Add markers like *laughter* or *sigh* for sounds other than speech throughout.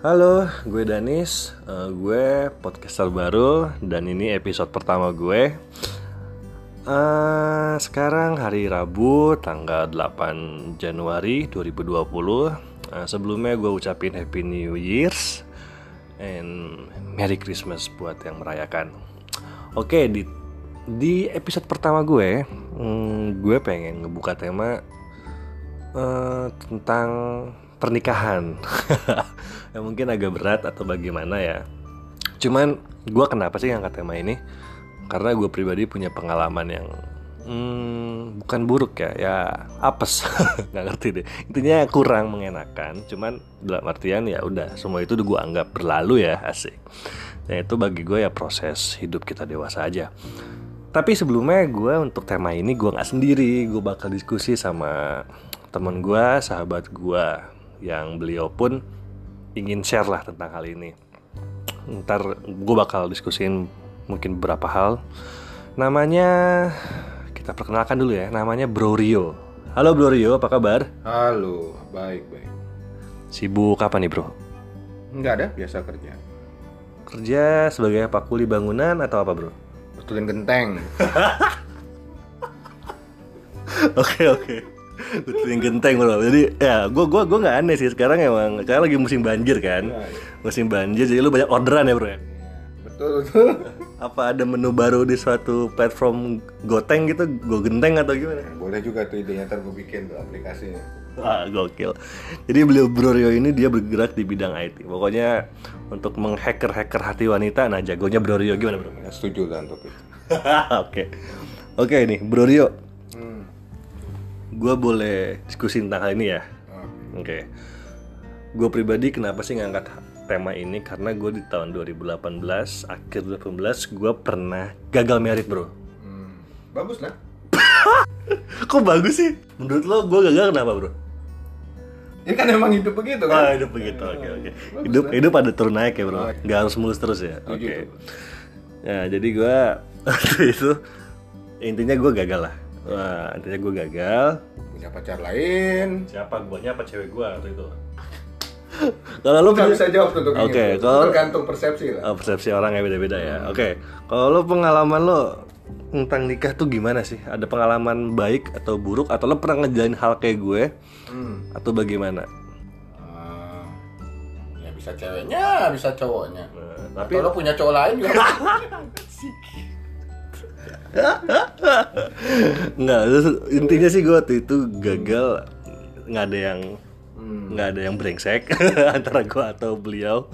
Halo, gue Danis, Eh, gue podcaster baru dan ini episode pertama gue. Eh, sekarang hari Rabu, tanggal 8 Januari 2020. Eh, sebelumnya gue ucapin Happy New Year's and Merry Christmas buat yang merayakan. Oke, di di episode pertama gue, hmm, gue pengen ngebuka tema eh, tentang pernikahan. *laughs* yang mungkin agak berat atau bagaimana ya. Cuman gue kenapa sih ngangkat tema ini? Karena gue pribadi punya pengalaman yang hmm, bukan buruk ya, ya apes, *laughs* nggak ngerti deh. Intinya kurang mengenakan. Cuman dalam artian ya udah semua itu gue anggap berlalu ya asik. Dan itu bagi gue ya proses hidup kita dewasa aja. Tapi sebelumnya gue untuk tema ini gue nggak sendiri, gue bakal diskusi sama teman gue, sahabat gue yang beliau pun ingin share lah tentang hal ini. Ntar gue bakal diskusin mungkin beberapa hal. Namanya kita perkenalkan dulu ya, namanya Bro Rio. Halo Bro Rio, apa kabar? Halo, baik baik. Sibuk apa nih Bro? Enggak ada, biasa kerja. Kerja sebagai apa kuli bangunan atau apa Bro? Betulin genteng. *laughs* Oke oke. Betulin genteng bro. Jadi ya gue gua gua nggak aneh sih sekarang emang sekarang lagi musim banjir kan. Musim banjir jadi lu banyak orderan ya bro ya. betul betul. *laughs* Apa ada menu baru di suatu platform Goteng gitu, Go Genteng atau gimana? Boleh juga tuh idenya ntar gue bikin tuh aplikasinya. Wah gokil. Jadi beliau Bro Rio ini dia bergerak di bidang IT. Pokoknya untuk menghacker-hacker hati wanita, nah jagonya Bro Rio gimana bro? Ya, setuju lah untuk itu. *laughs* Oke, oke nih Bro Rio. Gue boleh diskusi tentang hal ini ya. Oke. Oke. Gue pribadi kenapa sih ngangkat tema ini karena gue di tahun 2018 akhir 2018 gue pernah gagal merit bro. Hmm. Bagus lah. *laughs* Kok bagus sih? Menurut lo gue gagal kenapa bro? Ini kan emang hidup begitu kan. Ah hidup begitu oke oke. Bagus Hidup lah. hidup ada turun naik ya bro. Oh, Gak harus mulus terus ya. Oke. Tuh. Ya jadi gue *laughs* waktu itu intinya gue gagal lah. Wah intinya gue gagal. Punya pacar lain. Siapa guanya apa cewek gue waktu itu? Kalau lo Lu punya- bisa jawab tuh Oke, ini. tuh. kalau- tergantung persepsi lah. Oh, persepsi orang ya beda-beda ya. Oke, kalau lo pengalaman lo tentang nikah tuh gimana sih? Ada pengalaman baik atau buruk atau lo pernah ngejalin hal kayak gue Hmm. atau bagaimana? Ah, ya bisa ceweknya, bisa cowoknya. Nah, tapi Atau lo punya cowok lain juga. *laughs* nggak intinya sih gue waktu itu gagal nggak ada yang Hmm. nggak ada yang brengsek *laughs* antara gue atau beliau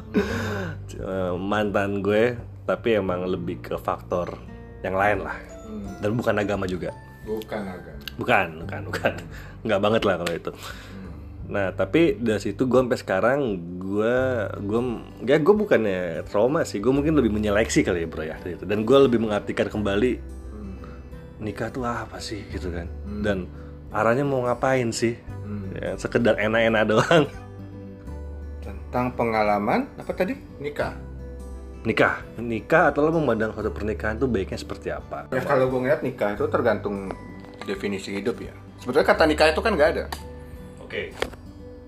Eh, mantan gue tapi emang lebih ke faktor yang lain lah Hmm. dan bukan agama juga Bukan agak. Bukan, bukan, bukan. Nggak banget lah kalau itu. Nah, tapi dari situ gue sampai sekarang gue gue ya gue bukannya trauma sih, gue mungkin lebih menyeleksi kali ya bro ya itu. Dan gue lebih mengartikan kembali Hmm. Nikah tuh apa sih gitu kan. Dan arahnya mau ngapain sih? Hmm. Ya, sekedar enak-enak doang. Tentang pengalaman apa tadi? Nikah. Nikah, nikah atau lo memandang suatu pernikahan tuh baiknya seperti apa? Ya kalau gue ngeliat nikah itu tergantung definisi hidup ya. Sebetulnya kata nikah itu kan nggak ada. Oke.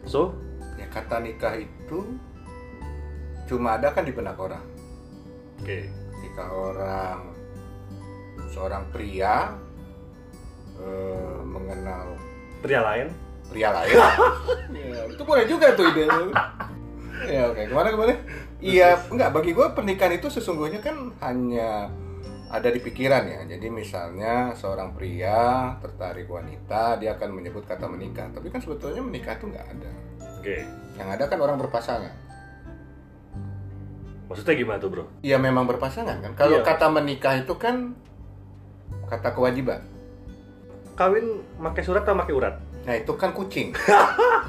So, Ya kata nikah itu cuma ada kan di benak orang. oke. Ketika orang seorang pria eh, mengenal Pria lain? pria lain, *laughs* ya, itu boleh juga tuh ide. Ya oke, ke mana ke mana? Iya, enggak. Bagi gue pernikahan itu sesungguhnya kan hanya ada di pikiran ya. Jadi misalnya seorang pria tertarik wanita, dia akan menyebut kata menikah. Tapi kan sebetulnya menikah itu nggak ada. Oke. Yang ada kan orang berpasangan. Maksudnya gimana tuh bro? Iya memang berpasangan kan. Kalau Iya. kata menikah itu kan kata kewajiban. Kawin pakai surat atau pakai urat? Nah itu kan kucing.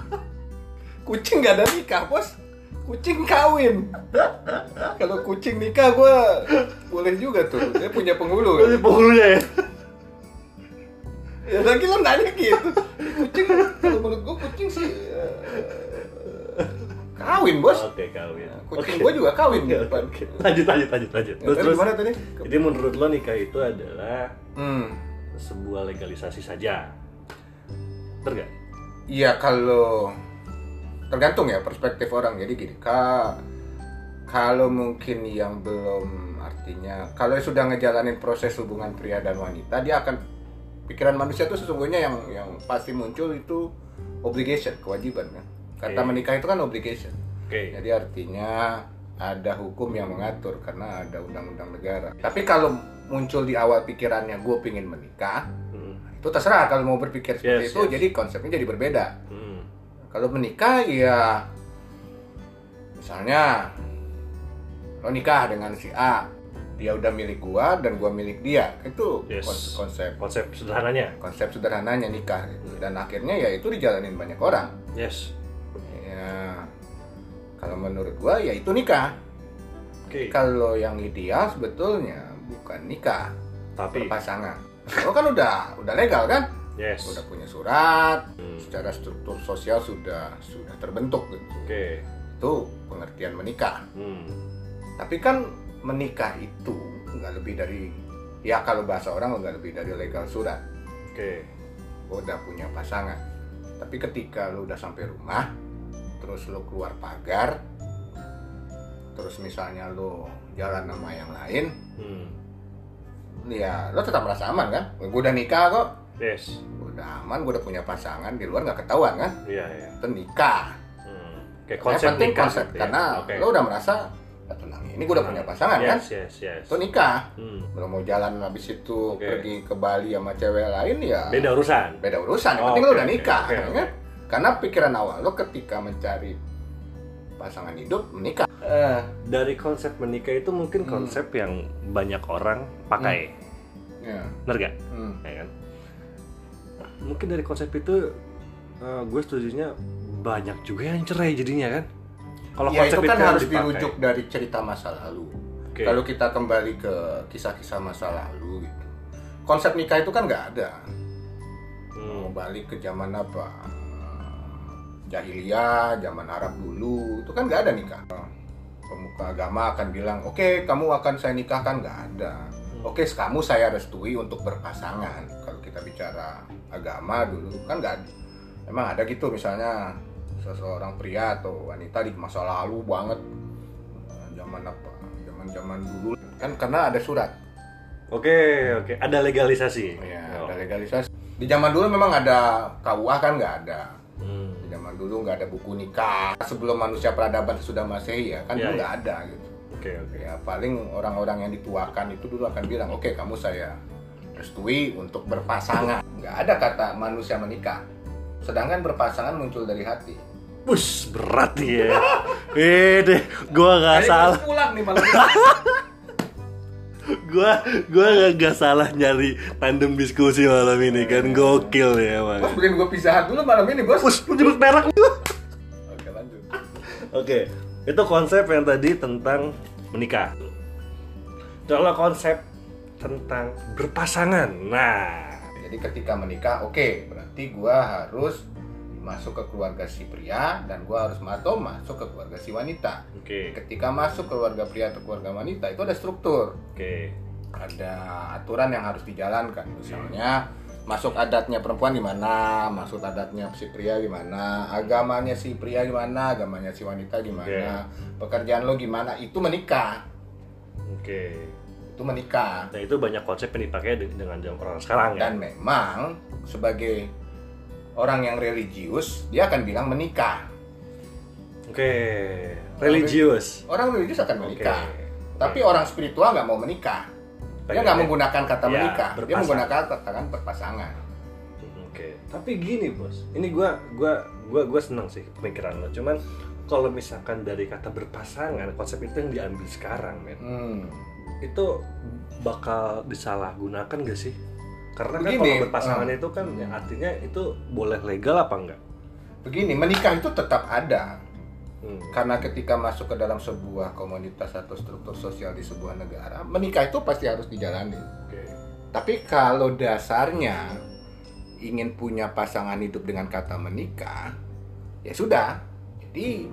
*laughs* kucing nggak ada nikah bos. Kucing kawin. Kalau kucing nikah gue boleh juga tuh. Dia punya penghulu. Kan? penghulunya ya? Ya lagi lo nanya gitu. Kucing kalau menurut gue kucing sih eh, kawin bos. Oke kawin. Kucing Oke. gue juga kawin depan. oke. Lanjut lanjut lanjut lanjut. Ya, Terus terus. gimana tadi? Jadi menurut lo nikah itu adalah Hmm. sebuah legalisasi saja. Bener gak? Iya kalau tergantung ya perspektif orang jadi gini ka kalau mungkin yang belum artinya kalau sudah ngejalanin proses hubungan pria dan wanita dia akan pikiran manusia itu sesungguhnya yang yang pasti muncul itu obligation kewajiban kan kata Oke. menikah itu kan obligation Oke. jadi artinya ada hukum yang mengatur karena ada undang-undang negara tapi kalau muncul di awal pikirannya gue pingin menikah Hmm. itu terserah kalau mau berpikir seperti Yes, itu yes. jadi konsepnya jadi berbeda Hmm. kalau menikah ya misalnya lo nikah dengan si A dia udah milik gua dan gua milik dia itu Yes. kons- konsep Konsep sederhananya. konsep sederhananya nikah gitu. dan akhirnya ya itu dijalanin banyak orang Yes. ya kalau menurut gua ya itu nikah Oke. kalau yang ideal sebetulnya bukan nikah Tapi pasangan lo kan udah udah legal kan yes. udah punya surat Hmm. secara struktur sosial sudah sudah terbentuk gitu Oke. itu pengertian menikah Hmm. tapi kan menikah itu nggak lebih dari ya kalau bahasa orang nggak lebih dari legal surat Oke. Lo udah punya pasangan tapi ketika lo udah sampai rumah terus lo keluar pagar terus misalnya lo jalan sama yang lain Hmm. ya lo tetap merasa aman kan gue udah nikah kok Yes. Gua udah aman gue udah punya pasangan di luar nggak ketahuan kan Iya, iya. itu nikah Hmm. Yang konsep penting nikah konsep ya. karena Oke. lo udah merasa "Ah, tenang ini gue udah punya pasangan yes, kan Yes, yes, itu nikah Hmm. belum mau jalan habis itu Oke. pergi ke Bali sama cewek lain ya Beda urusan. beda urusan yang Oh, penting oke, lo udah nikah oke, ya oke. Karena pikiran awal lo ketika mencari pasangan hidup menikah eh, Dari konsep menikah itu mungkin Hmm. konsep yang banyak orang pakai. ya. Bener gak? hmm. Ya kan? Mungkin dari konsep itu eh, gue setujunya banyak juga yang cerai jadinya kan? Kalau ya konsep itu kan harus dipakai. dirujuk dari cerita masa lalu Oke. kalau kita kembali ke kisah-kisah masa lalu gitu konsep nikah itu kan nggak ada mau Hmm. balik ke zaman apa jahiliyah zaman Arab dulu. Itu kan nggak ada nikah. Pemuka agama akan bilang oke kamu akan saya nikahkan. Nggak ada. Oke kamu saya restui untuk berpasangan. Kalau kita bicara agama dulu kan nggak ada. Emang ada gitu misalnya seseorang pria atau wanita di masa lalu banget. Zaman apa? Zaman zaman dulu. Kan karena ada surat. Oke, oke. Ada legalisasi. ya Oh. ada legalisasi. Di zaman dulu memang ada KUA kan nggak ada. Hmm. Zaman dulu nggak ada buku nikah sebelum manusia peradaban sudah masehi ya kan Iya, dulu iya. nggak ada gitu Oke, oke. ya paling orang-orang yang dituakan itu dulu akan bilang oke kamu saya restui untuk berpasangan nggak ada kata manusia menikah sedangkan berpasangan muncul dari hati Bus, berat nih ya. *laughs* Eh deh, gua nggak salah. pulang nih malam *laughs* Gua gua nggak nggak salah nyari tandem diskusi malam ini kan gokil ya bos emang. bikin gue pisahan dulu malam ini bos Bus, lu nyebut merek. oke lanjut Oke, itu konsep yang tadi tentang menikah. Kalau konsep tentang berpasangan, nah, jadi ketika menikah oke berarti gue harus masuk ke keluarga si pria dan gue harus atau masuk ke keluarga si wanita. Oke, ketika masuk keluarga pria atau keluarga wanita itu ada struktur. Oke, ada aturan yang harus dijalankan. Misalnya masuk adatnya perempuan gimana masuk adatnya si pria gimana agamanya si pria gimana agamanya si wanita gimana pekerjaan lo gimana itu menikah. Oke. itu menikah. Nah itu banyak konsep yang dipakai de- dengan orang sekarang ya. dan memang sebagai orang yang religius dia akan bilang menikah Oke, religius. orang religius akan menikah Oke. tapi orang spiritual nggak mau menikah dia nggak menggunakan kata Ya, menikah dia berpasangan. menggunakan kata kan berpasangan Oke, tapi gini bos, ini gua gua gua gua seneng sih pemikiran lo. Cuman kalau misalkan dari kata berpasangan, konsep itu yang diambil sekarang, men, hmm. itu bakal disalahgunakan gak sih? Karena kan Begini, kalau berpasangan ah. itu kan ya, artinya itu boleh legal apa enggak? begini menikah itu tetap ada Hmm. karena ketika masuk ke dalam sebuah komunitas atau struktur sosial di sebuah negara menikah itu pasti harus dijalani Oke. tapi kalau dasarnya ingin punya pasangan hidup dengan kata menikah ya sudah jadi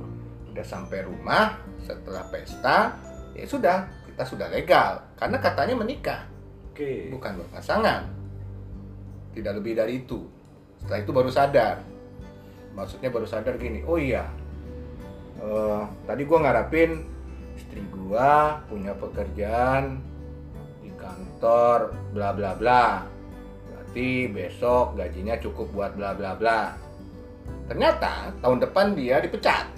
udah sampai rumah setelah pesta ya sudah kita sudah legal karena katanya menikah Oke. bukan berpasangan tidak lebih dari itu. Setelah itu baru sadar. Maksudnya baru sadar gini oh iya eh, tadi gue ngarapin istri gue punya pekerjaan di kantor bla bla bla. Berarti besok gajinya cukup buat bla bla bla. Ternyata tahun depan dia dipecat.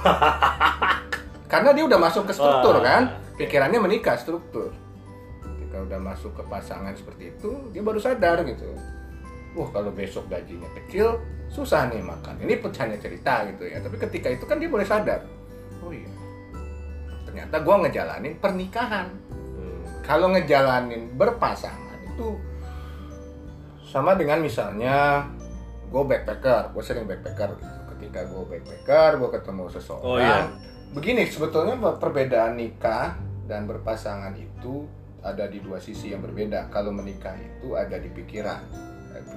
*laughs* Karena dia udah masuk ke struktur kan? pikirannya menikah struktur ketika udah masuk ke pasangan seperti itu dia baru sadar gitu wah kalau besok gajinya kecil susah nih makan ini hanya cerita gitu ya tapi ketika itu kan dia boleh sadar oh iya ternyata gua ngejalanin pernikahan Hmm. kalau ngejalanin berpasangan itu sama dengan misalnya gue backpacker, gue sering backpacker gitu. Ketika gue backpacker, gue ketemu seseorang. Oh, iya. Begini sebetulnya perbedaan nikah dan berpasangan itu ada di dua sisi yang berbeda. Kalau menikah itu ada di pikiran.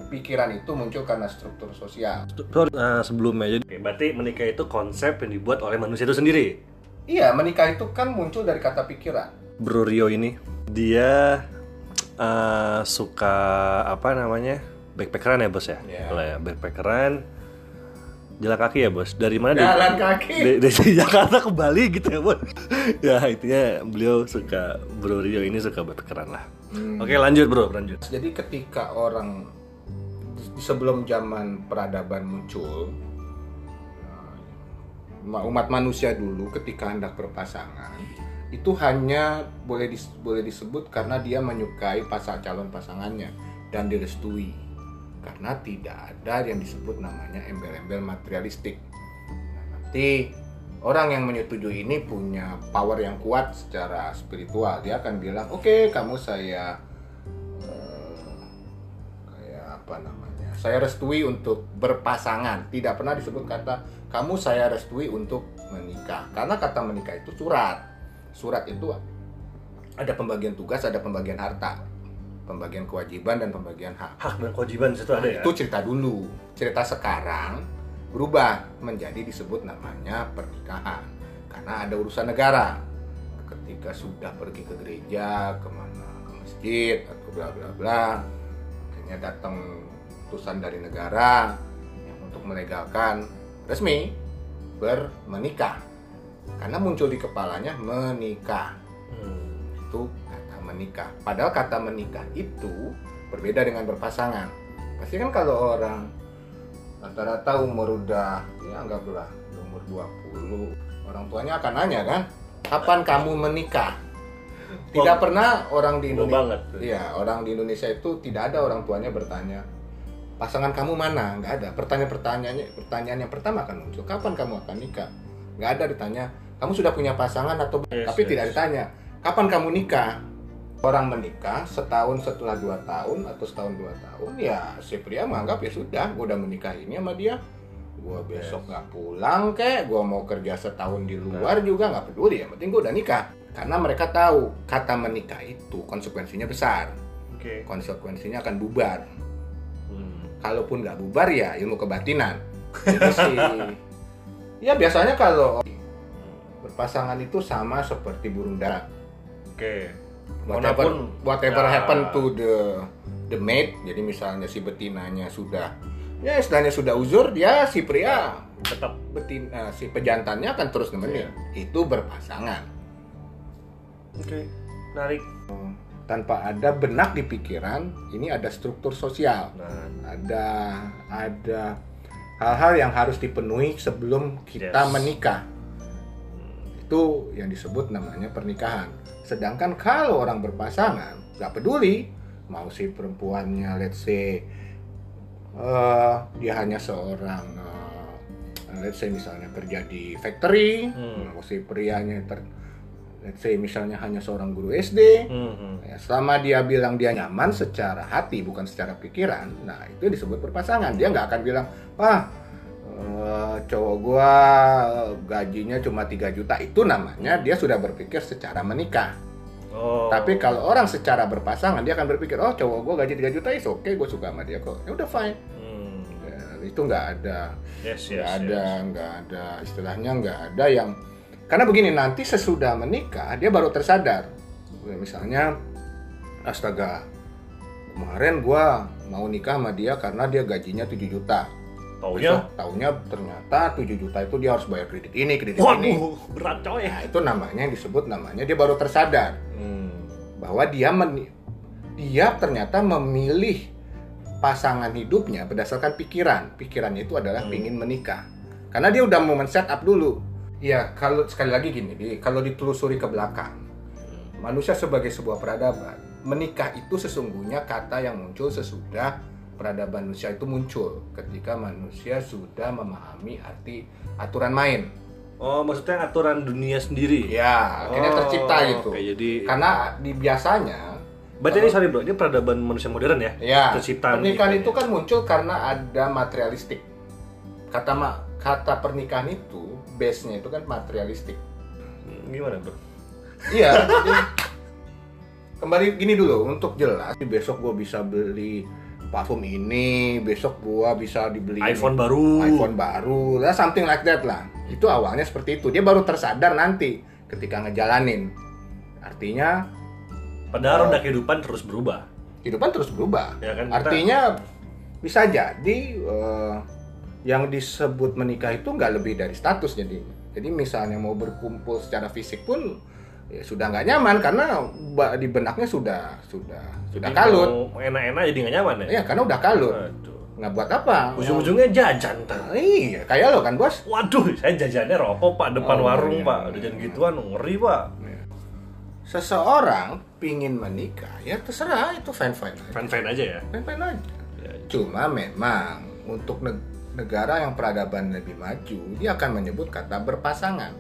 Pikiran itu muncul karena struktur sosial. Sorry, eh, sebelumnya jadi Oke, berarti menikah itu konsep yang dibuat oleh manusia itu sendiri. Iya, menikah itu kan muncul dari kata pikiran. Bro Rio ini dia eh, suka apa namanya backpackeran ya bos ya, Iya. Lah ya backpackeran jalan kaki ya bos. Dari mana? Dari- Jalan kaki. Dari, dari *laughs* Jakarta ke Bali gitu ya bos. ya intinya beliau suka Bro Rio ini suka backpackeran lah. Hmm. Oke lanjut bro lanjut. Jadi ketika orang sebelum zaman peradaban muncul, uh, umat manusia dulu ketika hendak berpasangan itu hanya boleh dis- boleh disebut karena dia menyukai pasang calon pasangannya dan direstui karena tidak ada yang disebut namanya embel-embel materialistik. Nah, nanti orang yang menyetujui ini punya power yang kuat secara spiritual. Dia akan bilang, oke kamu saya eh, kayak apa namanya? Saya restui untuk berpasangan. Tidak pernah disebut kata kamu saya restui untuk menikah. Karena kata menikah itu surat. Surat itu ada pembagian tugas, ada pembagian harta, pembagian kewajiban dan pembagian hak. Hak dan kewajiban di situ ada ya. Itu cerita dulu. Cerita sekarang berubah menjadi disebut namanya pernikahan. Karena ada urusan negara. Ketika sudah pergi ke gereja, ke mana ke masjid atau bla bla bla, akhirnya datang utusan dari negara yang untuk melegalkan resmi bermenikah. Karena muncul di kepalanya menikah Hmm. itu kata menikah. Padahal kata menikah itu berbeda dengan berpasangan. Pasti kan kalau orang rata-rata umur udah ya anggaplah umur 20, orang tuanya akan nanya kan, kapan kamu menikah? Tidak pernah orang di Indonesia banget. Iya, orang di Indonesia itu tidak ada orang tuanya bertanya pasangan kamu mana? Nggak ada. Pertanyaan-pertanyaannya, pertanyaan yang pertama akan muncul, kapan kamu akan nikah? Nggak ada ditanya, kamu sudah punya pasangan atau belum? Yes, Tapi yes. tidak ditanya, kapan kamu nikah? Orang menikah setahun setelah dua tahun atau setahun dua tahun, ya si pria menganggap ya sudah, gue udah menikah ini sama dia. Gue besok nggak pulang kek, gue mau kerja setahun di luar juga nggak peduli, yang penting gue udah nikah. Karena mereka tahu kata menikah itu konsekuensinya besar, konsekuensinya akan bubar Hmm. kalaupun nggak bubar ya ilmu kebatinan sih *laughs* ya biasanya kalau berpasangan itu sama seperti burung dara Oke. Whatever whatever ya. happen to the the mate jadi misalnya si betinanya sudah ya istilahnya sudah uzur dia si pria Tetap. betina si pejantannya akan terus nemenin itu berpasangan Oke. Menarik. tanpa ada benak di pikiran ini ada struktur sosial Nah, ada ada hal-hal yang harus dipenuhi sebelum kita Yes. menikah itu yang disebut namanya pernikahan sedangkan kalau orang berpasangan nggak peduli mau si perempuannya let's say eh, dia hanya seorang eh, let's say misalnya kerja di factory Hmm. mau si prianya ter, let's say misalnya hanya seorang guru SD hmm, hmm. Ya, selama dia bilang dia nyaman secara hati bukan secara pikiran, nah itu disebut berpasangan. Dia nggak akan bilang, wah eh, cowok gua gajinya cuma 3 juta. Itu namanya dia sudah berpikir secara menikah. Oh. Tapi kalau orang secara berpasangan dia akan berpikir, oh cowok gua gaji 3 juta, is oke, gue suka sama dia kok. Ya udah fine. Hmm. Ya, itu nggak ada Yes, nggak yes, ada yes. nggak ada istilahnya nggak ada yang karena begini nanti sesudah menikah dia baru tersadar misalnya astaga kemarin gua mau nikah sama dia karena dia gajinya 7 juta Taunya? Besok taunya ternyata 7 juta itu dia harus bayar kredit ini, kredit ini. Waduh, berat coy. Nah, itu namanya yang disebut namanya dia baru tersadar Hmm. bahwa dia men- dia ternyata memilih pasangan hidupnya berdasarkan pikiran. Pikirannya itu adalah Hmm. ingin menikah. Karena dia udah mau men-set up dulu. Ya, kalau sekali lagi gini, di, kalau ditelusuri ke belakang, manusia sebagai sebuah peradaban, menikah itu sesungguhnya kata yang muncul sesudah peradaban manusia itu muncul ketika manusia sudah memahami arti aturan main. Oh, maksudnya aturan dunia sendiri. Ya, akhirnya Oh, tercipta gitu. Oke, jadi Karena di biasanya berarti ini sorry bro, ini peradaban manusia modern ya? Ya, Terciptaan pernikahan nikah itu ya? kan muncul karena ada materialistik. Kata ma kata pernikahan itu base-nya itu kan materialistik. Hmm, Gimana bro? Iya, *laughs* jadi kembali gini dulu untuk jelas. Besok gua bisa beli parfum ini, besok gua bisa dibeli iPhone baru. iPhone baru, lah something like that lah. Itu awalnya seperti itu. Dia baru tersadar nanti ketika ngejalanin. Artinya Padahal roda kehidupan terus berubah. kehidupan terus berubah. Ya kan? Kita- Artinya bisa jadi eh, yang disebut menikah itu nggak lebih dari status jadi. Jadi misalnya mau berkumpul secara fisik pun ya sudah nggak nyaman karena di benaknya sudah sudah sudah Jadi kalut. Enak-enak jadi nggak nyaman ya? Iya karena udah kalut. Waduh. Nggak buat apa? Ujung-ujungnya jajan. Nah, iya kayak lo kan bos. Waduh, saya jajannya rokok pak depan Oh, warung iya. pak. Jajan gituan ngeri pak. Seseorang pingin menikah ya terserah itu fine fine aja. Fan-fan aja ya. Fine fine aja. Ya, Cuma memang untuk neg- negara yang peradaban lebih maju, dia akan menyebut kata berpasangan.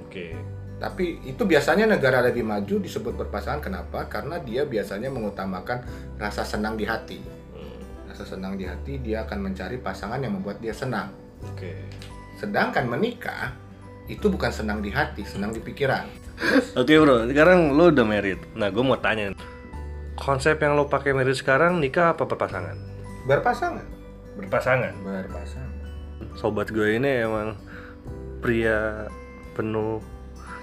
Oke. Tapi itu biasanya negara lebih maju disebut berpasangan kenapa? Karena dia biasanya mengutamakan rasa senang di hati. Hmm, Rasa senang di hati dia akan mencari pasangan yang membuat dia senang. Oke. Sedangkan menikah itu bukan senang di hati, senang di pikiran. Oke bro, sekarang lo udah married. Nah, gue mau tanya, konsep yang lo pakai married sekarang nikah apa berpasangan? Berpasangan, Berpasangan. berpasangan. Sobat gue ini emang pria penuh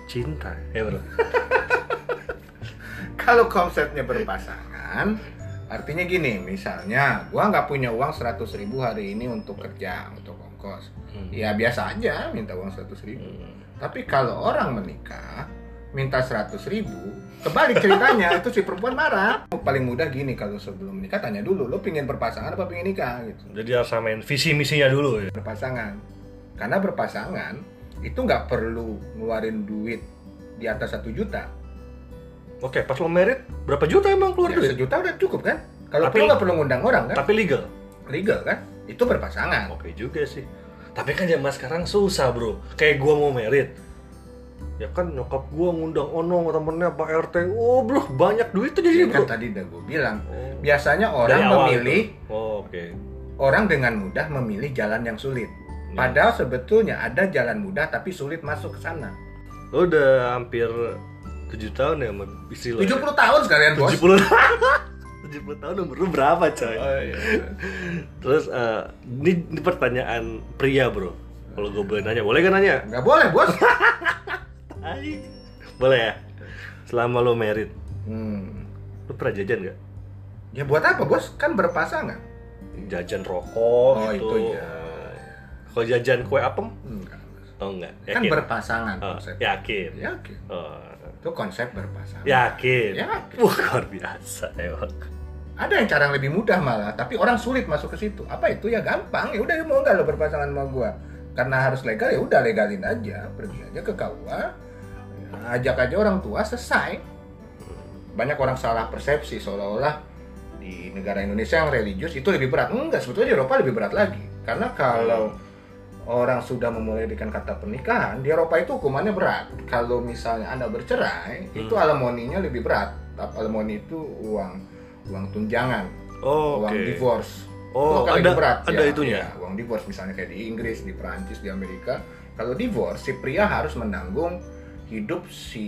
cinta, ya bro. *laughs* Kalau konsepnya berpasangan, artinya gini, misalnya gua nggak punya uang 100.000 ribu hari ini untuk kerja, untuk ongkos. Hmm. Ya biasa aja minta uang 100.000 ribu. Hmm. Tapi kalau orang menikah, minta 100.000 ribu, kebalik ceritanya, *laughs* itu si perempuan marah. Paling mudah gini, kalau sebelum menikah tanya dulu, lo pingin berpasangan apa pingin nikah? Gitu. Jadi harus samain visi misinya dulu ya. Berpasangan. Karena berpasangan, itu nggak perlu ngeluarin duit di atas satu juta. Oke, pas lo married berapa juta emang keluar Ya, duit? sejuta udah cukup kan? Kalau perlu nggak perlu ngundang orang kan? Tapi legal. Legal kan? Itu berpasangan. Oke juga sih. Tapi kan zaman sekarang susah bro. Kayak gua mau merit. Ya kan nyokap gua ngundang ono temennya Pak RT. Oh bro banyak duit tuh jadi Ya kan bro. tadi udah gue bilang. Oh. Biasanya orang memilih. Oh, Oke. orang dengan mudah memilih jalan yang sulit. Hmm. Padahal sebetulnya ada jalan mudah tapi sulit masuk ke sana. Lo udah hampir 7 tahun ya sama istri lo. 70 tahun sekalian bos. 70 70 *laughs* tahun umur lu berapa coy? Oh, iya. Terus eh, ini, ini pertanyaan pria bro. Kalau gue boleh nanya, boleh kan nanya? Nggak boleh bos. *laughs* Boleh ya? Selama lo merit, Hmm. lo pernah jajan gak? Ya buat apa bos? Kan berpasangan. Jajan rokok Oh, gitu. itu ya. Kalau jajan kue apem? Enggak. Oh enggak. Kan Yakin? berpasangan Oh, konsep. yakin. Yakin. Oh, Itu konsep berpasangan. yakin. Yakin. Wah, luar biasa emang. Ada yang cara yang lebih mudah malah, tapi orang sulit masuk ke situ. Apa itu ya gampang. Ya udah mau nggak lo berpasangan sama gua? Karena harus legal ya udah legalin aja, pergi aja ke KUA, ya, ajak aja orang tua selesai. Banyak orang salah persepsi seolah-olah di negara Indonesia yang religius itu lebih berat. Enggak, sebetulnya di Eropa lebih berat lagi. Karena kalau orang sudah memulai dengan kata pernikahan, di Eropa itu hukumannya berat. Kalau misalnya Anda bercerai, itu Hmm. alimoninya lebih berat. Alimoni itu uang uang tunjangan, Oh, uang oke. divorce. Oh, itu ada berat. ada ya, itunya. ya, uang divorce misalnya kayak di Inggris, di Perancis, di Amerika. Kalau divorce, si pria harus menanggung hidup si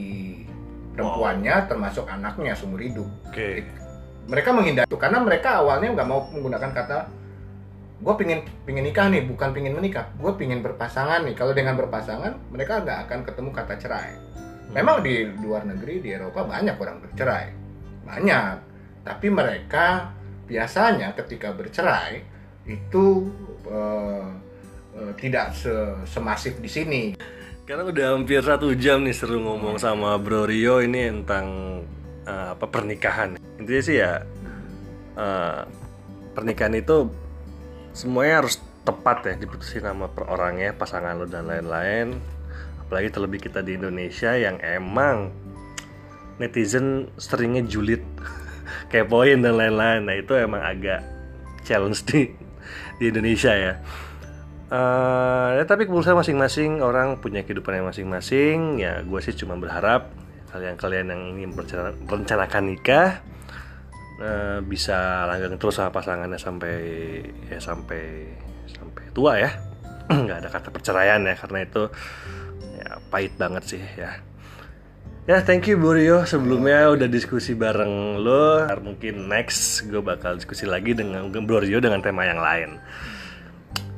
perempuannya termasuk anaknya seumur hidup. Oke. Mereka menghindari itu karena mereka awalnya nggak mau menggunakan kata gue pingin pingin nikah nih, bukan pingin menikah. Gue pingin berpasangan nih. Kalau dengan berpasangan, mereka nggak akan ketemu kata cerai. Memang di luar negeri di Eropa banyak orang bercerai, banyak. Tapi mereka biasanya ketika bercerai itu eh, tidak se- semasif di sini. Karena udah hampir satu jam nih seru ngomong sama Bro Rio ini tentang eh, apa pernikahan. Intinya sih ya eh, pernikahan itu semuanya harus tepat ya diputusin sama per orangnya, pasangan lo dan lain-lain. Apalagi terlebih kita di Indonesia yang emang netizen seringnya julid, *laughs* kepoin dan lain-lain. Nah itu emang agak challenge di di Indonesia ya. Eh, ya, tapi keputusan masing-masing orang punya kehidupan yang masing-masing. Ya, gue sih cuma berharap kalian-kalian yang ingin merencana- merencanakan nikah eh, bisa langgeng terus sama pasangannya sampai ya sampai sampai tua ya. *clears throat* Nggak ada kata perceraian ya karena itu ya pahit banget sih ya. Ya, thank you Bu Rio sebelumnya udah diskusi bareng lo. Mungkin next gue bakal diskusi lagi dengan Bu Rio dengan tema yang lain.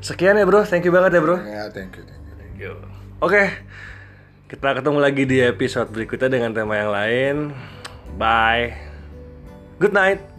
Sekian ya bro, thank you banget ya bro. Ya, thank you, thank you. Thank you. Oke, kita ketemu lagi di episode berikutnya dengan tema yang lain. Bye. Good night.